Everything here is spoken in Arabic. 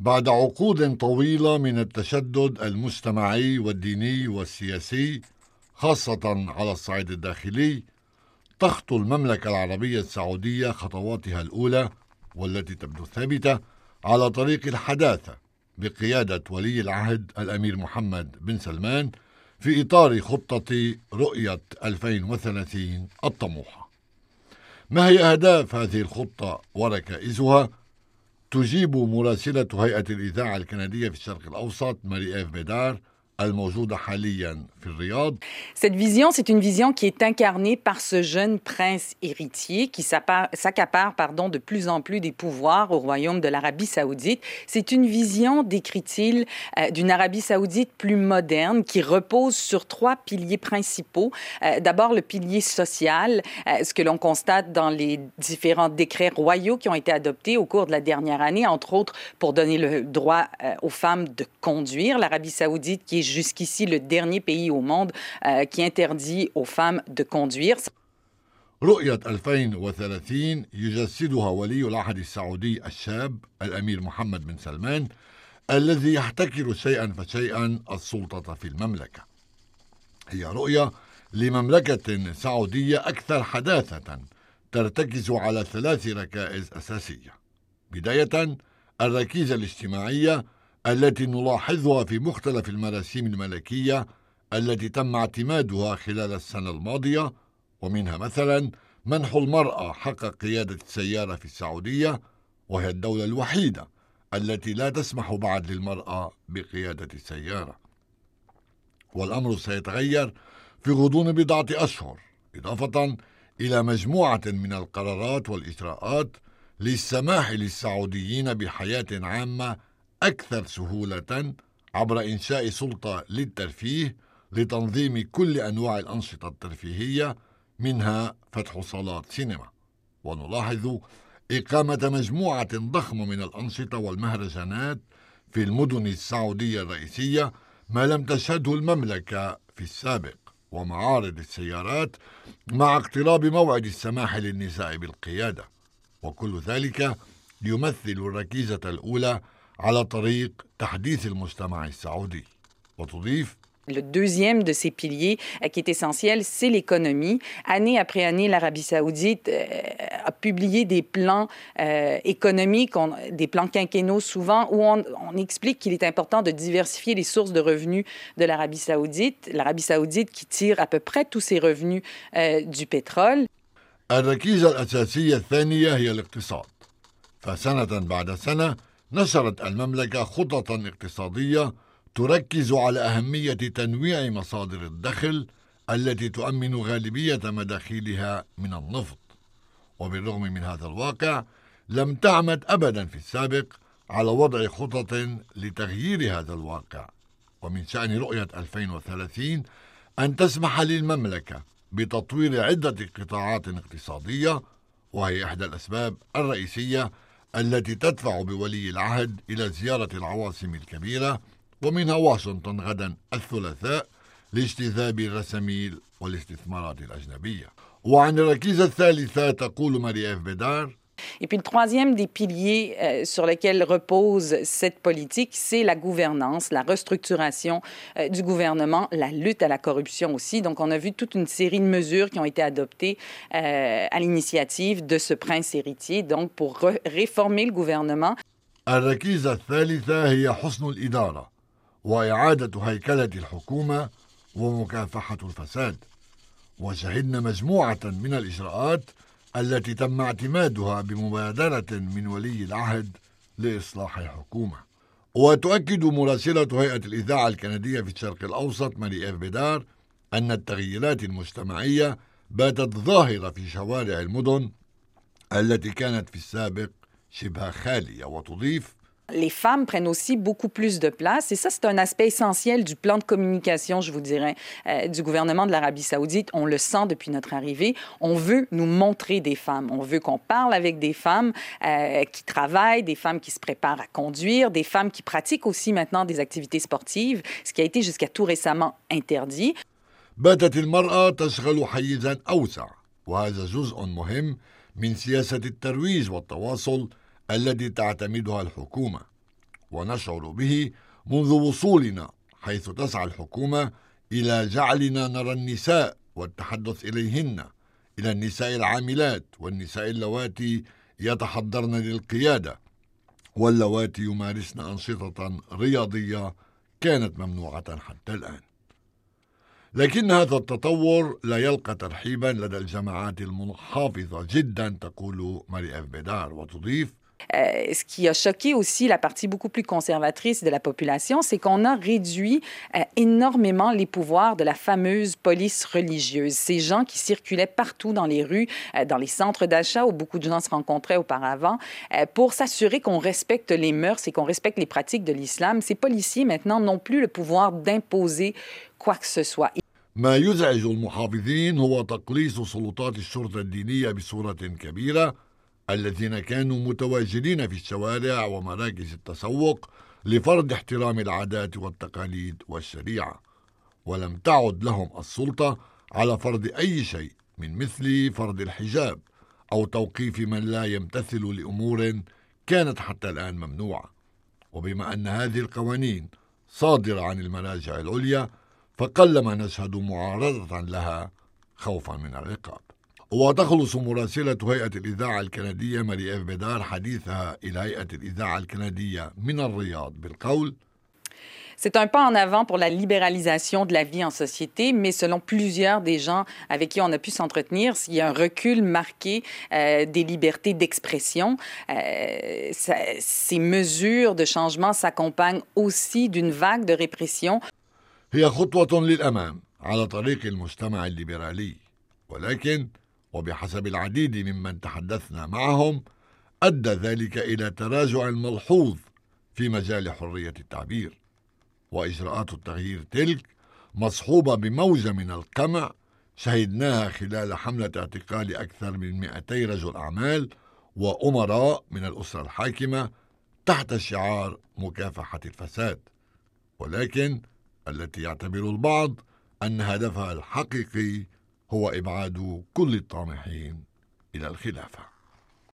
بعد عقود طويلة من التشدد المجتمعي والديني والسياسي خاصة على الصعيد الداخلي تخطو المملكة العربية السعودية خطواتها الأولى والتي تبدو ثابتة على طريق الحداثة بقيادة ولي العهد الأمير محمد بن سلمان في إطار خطة رؤية 2030 الطموحة. ما هي أهداف هذه الخطة وركائزها؟ تجيب مراسلة هيئة الإذاعة الكندية في الشرق الأوسط ماري إيف بيدار Cette vision, c'est une vision qui est incarnée par ce jeune prince héritier qui s'accapare pardon, de plus en plus des pouvoirs au royaume de l'Arabie saoudite. C'est une vision, décrit-il, euh, d'une Arabie saoudite plus moderne qui repose sur trois piliers principaux. Euh, d'abord, le pilier social, euh, ce que l'on constate dans les différents décrets royaux qui ont été adoptés au cours de la dernière année, entre autres pour donner le droit aux femmes de conduire. L'Arabie saoudite qui est jusqu'ici le dernier pays au monde euh, qui interdit aux femmes de conduire. رؤية 2030 يجسدها ولي العهد السعودي الشاب الأمير محمد بن سلمان الذي يحتكر شيئا فشيئا السلطة في المملكة. هي رؤية لمملكة سعودية أكثر حداثة ترتكز على ثلاث ركائز أساسية. بداية الركيزة الاجتماعية التي نلاحظها في مختلف المراسيم الملكية التي تم اعتمادها خلال السنة الماضية ومنها مثلا منح المرأة حق قيادة السيارة في السعودية وهي الدولة الوحيدة التي لا تسمح بعد للمرأة بقيادة السيارة. والأمر سيتغير في غضون بضعة أشهر إضافة إلى مجموعة من القرارات والإجراءات للسماح للسعوديين بحياة عامة أكثر سهولة عبر إنشاء سلطة للترفيه لتنظيم كل أنواع الأنشطة الترفيهية منها فتح صالات سينما. ونلاحظ إقامة مجموعة ضخمة من الأنشطة والمهرجانات في المدن السعودية الرئيسية ما لم تشهده المملكة في السابق ومعارض السيارات مع اقتراب موعد السماح للنساء بالقيادة. وكل ذلك يمثل الركيزة الأولى على طريق تحديث المجتمع السعودي وتضيف Le deuxième de ces piliers euh, qui est essentiel, c'est l'économie. Année après année, l'Arabie saoudite euh, a publié des plans euh, économiques, on, des plans quinquennaux souvent, où on, on explique qu'il est important de diversifier les sources de revenus de l'Arabie saoudite. L'Arabie saoudite qui tire à peu près tous ses revenus euh, du pétrole. الركيزة الأساسية الثانية هي الاقتصاد فسنة بعد سنة نشرت المملكة خططا اقتصادية تركز على أهمية تنويع مصادر الدخل التي تؤمن غالبية مداخيلها من النفط. وبالرغم من هذا الواقع لم تعمد أبدا في السابق على وضع خطط لتغيير هذا الواقع. ومن شأن رؤية 2030 أن تسمح للمملكة بتطوير عدة قطاعات اقتصادية وهي إحدى الأسباب الرئيسية التي تدفع بولي العهد إلى زيارة العواصم الكبيرة ومنها واشنطن غدا الثلاثاء لاجتذاب الرساميل والاستثمارات الأجنبية. وعن الركيزة الثالثة تقول ماري إف بيدار Et puis le troisième des piliers euh, sur lesquels repose cette politique, c'est la gouvernance, la restructuration euh, du gouvernement, la lutte à la corruption aussi. Donc on a vu toute une série de mesures qui ont été adoptées euh, à l'initiative de ce prince héritier, donc pour réformer le gouvernement. الركيزة الثالثة هي حسن الإدارة وإعادة هيكلة الحكومة ومكافحة الفساد وشهدنا مجموعة من الإجراءات التي تم اعتمادها بمبادرة من ولي العهد لإصلاح الحكومة. وتؤكد مراسلة هيئة الإذاعة الكندية في الشرق الأوسط ماري إف بيدار أن التغييرات المجتمعية باتت ظاهرة في شوارع المدن التي كانت في السابق شبه خالية وتضيف les femmes prennent aussi beaucoup plus de place. Et ça, c'est un aspect essentiel du plan de communication, je vous dirais, euh, du gouvernement de l'Arabie saoudite. On le sent depuis notre arrivée. On veut nous montrer des femmes. On veut qu'on parle avec des femmes euh, qui travaillent, des femmes qui se préparent à conduire, des femmes qui pratiquent aussi maintenant des activités sportives, ce qui a été jusqu'à tout récemment interdit. باتت المرأة تشغل حيزا أوسع وهذا جزء مهم من سياسة الترويج والتواصل التي تعتمدها الحكومة ونشعر به منذ وصولنا حيث تسعى الحكومة إلى جعلنا نرى النساء والتحدث إليهن إلى النساء العاملات والنساء اللواتي يتحضرن للقيادة واللواتي يمارسن أنشطة رياضية كانت ممنوعة حتى الآن. لكن هذا التطور لا يلقى ترحيبا لدى الجماعات المنحافظة جدا تقول ماري إف بيدار وتضيف Euh, ce qui a choqué aussi la partie beaucoup plus conservatrice de la population, c'est qu'on a réduit euh, énormément les pouvoirs de la fameuse police religieuse. Ces gens qui circulaient partout dans les rues, euh, dans les centres d'achat où beaucoup de gens se rencontraient auparavant, euh, pour s'assurer qu'on respecte les mœurs et qu'on respecte les pratiques de l'islam. Ces policiers maintenant n'ont plus le pouvoir d'imposer quoi que ce soit. ما يزعج المحافظين هو تقليص سلطات الشرطة الدينية بصورة كبيرة الذين كانوا متواجدين في الشوارع ومراكز التسوق لفرض احترام العادات والتقاليد والشريعة ولم تعد لهم السلطة على فرض أي شيء من مثل فرض الحجاب أو توقيف من لا يمتثل لأمور كانت حتى الآن ممنوعة. وبما أن هذه القوانين صادرة عن المراجع العليا فقلما نشهد معارضة لها خوفا من العقاب وتخلص مراسلة هيئة الإذاعة الكندية ماري إف بيدار حديثها إلى هيئة الإذاعة الكندية من الرياض بالقول C'est un pas en avant pour la libéralisation de la vie en société, mais selon plusieurs des gens avec qui on a pu s'entretenir, il y a un recul marqué euh, des libertés d'expression. Euh, ça, ces mesures de changement s'accompagnent aussi d'une vague de répression. هي خطوة للأمام على طريق المجتمع الليبرالي ولكن وبحسب العديد ممن تحدثنا معهم أدى ذلك إلى تراجع ملحوظ في مجال حرية التعبير. وإجراءات التغيير تلك مصحوبة بموجة من القمع شهدناها خلال حملة اعتقال أكثر من 200 رجل أعمال وأمراء من الأسرة الحاكمة تحت شعار مكافحة الفساد. ولكن التي يعتبر البعض أن هدفها الحقيقي هو إبعاد كل الطامحين إلى الخلافة.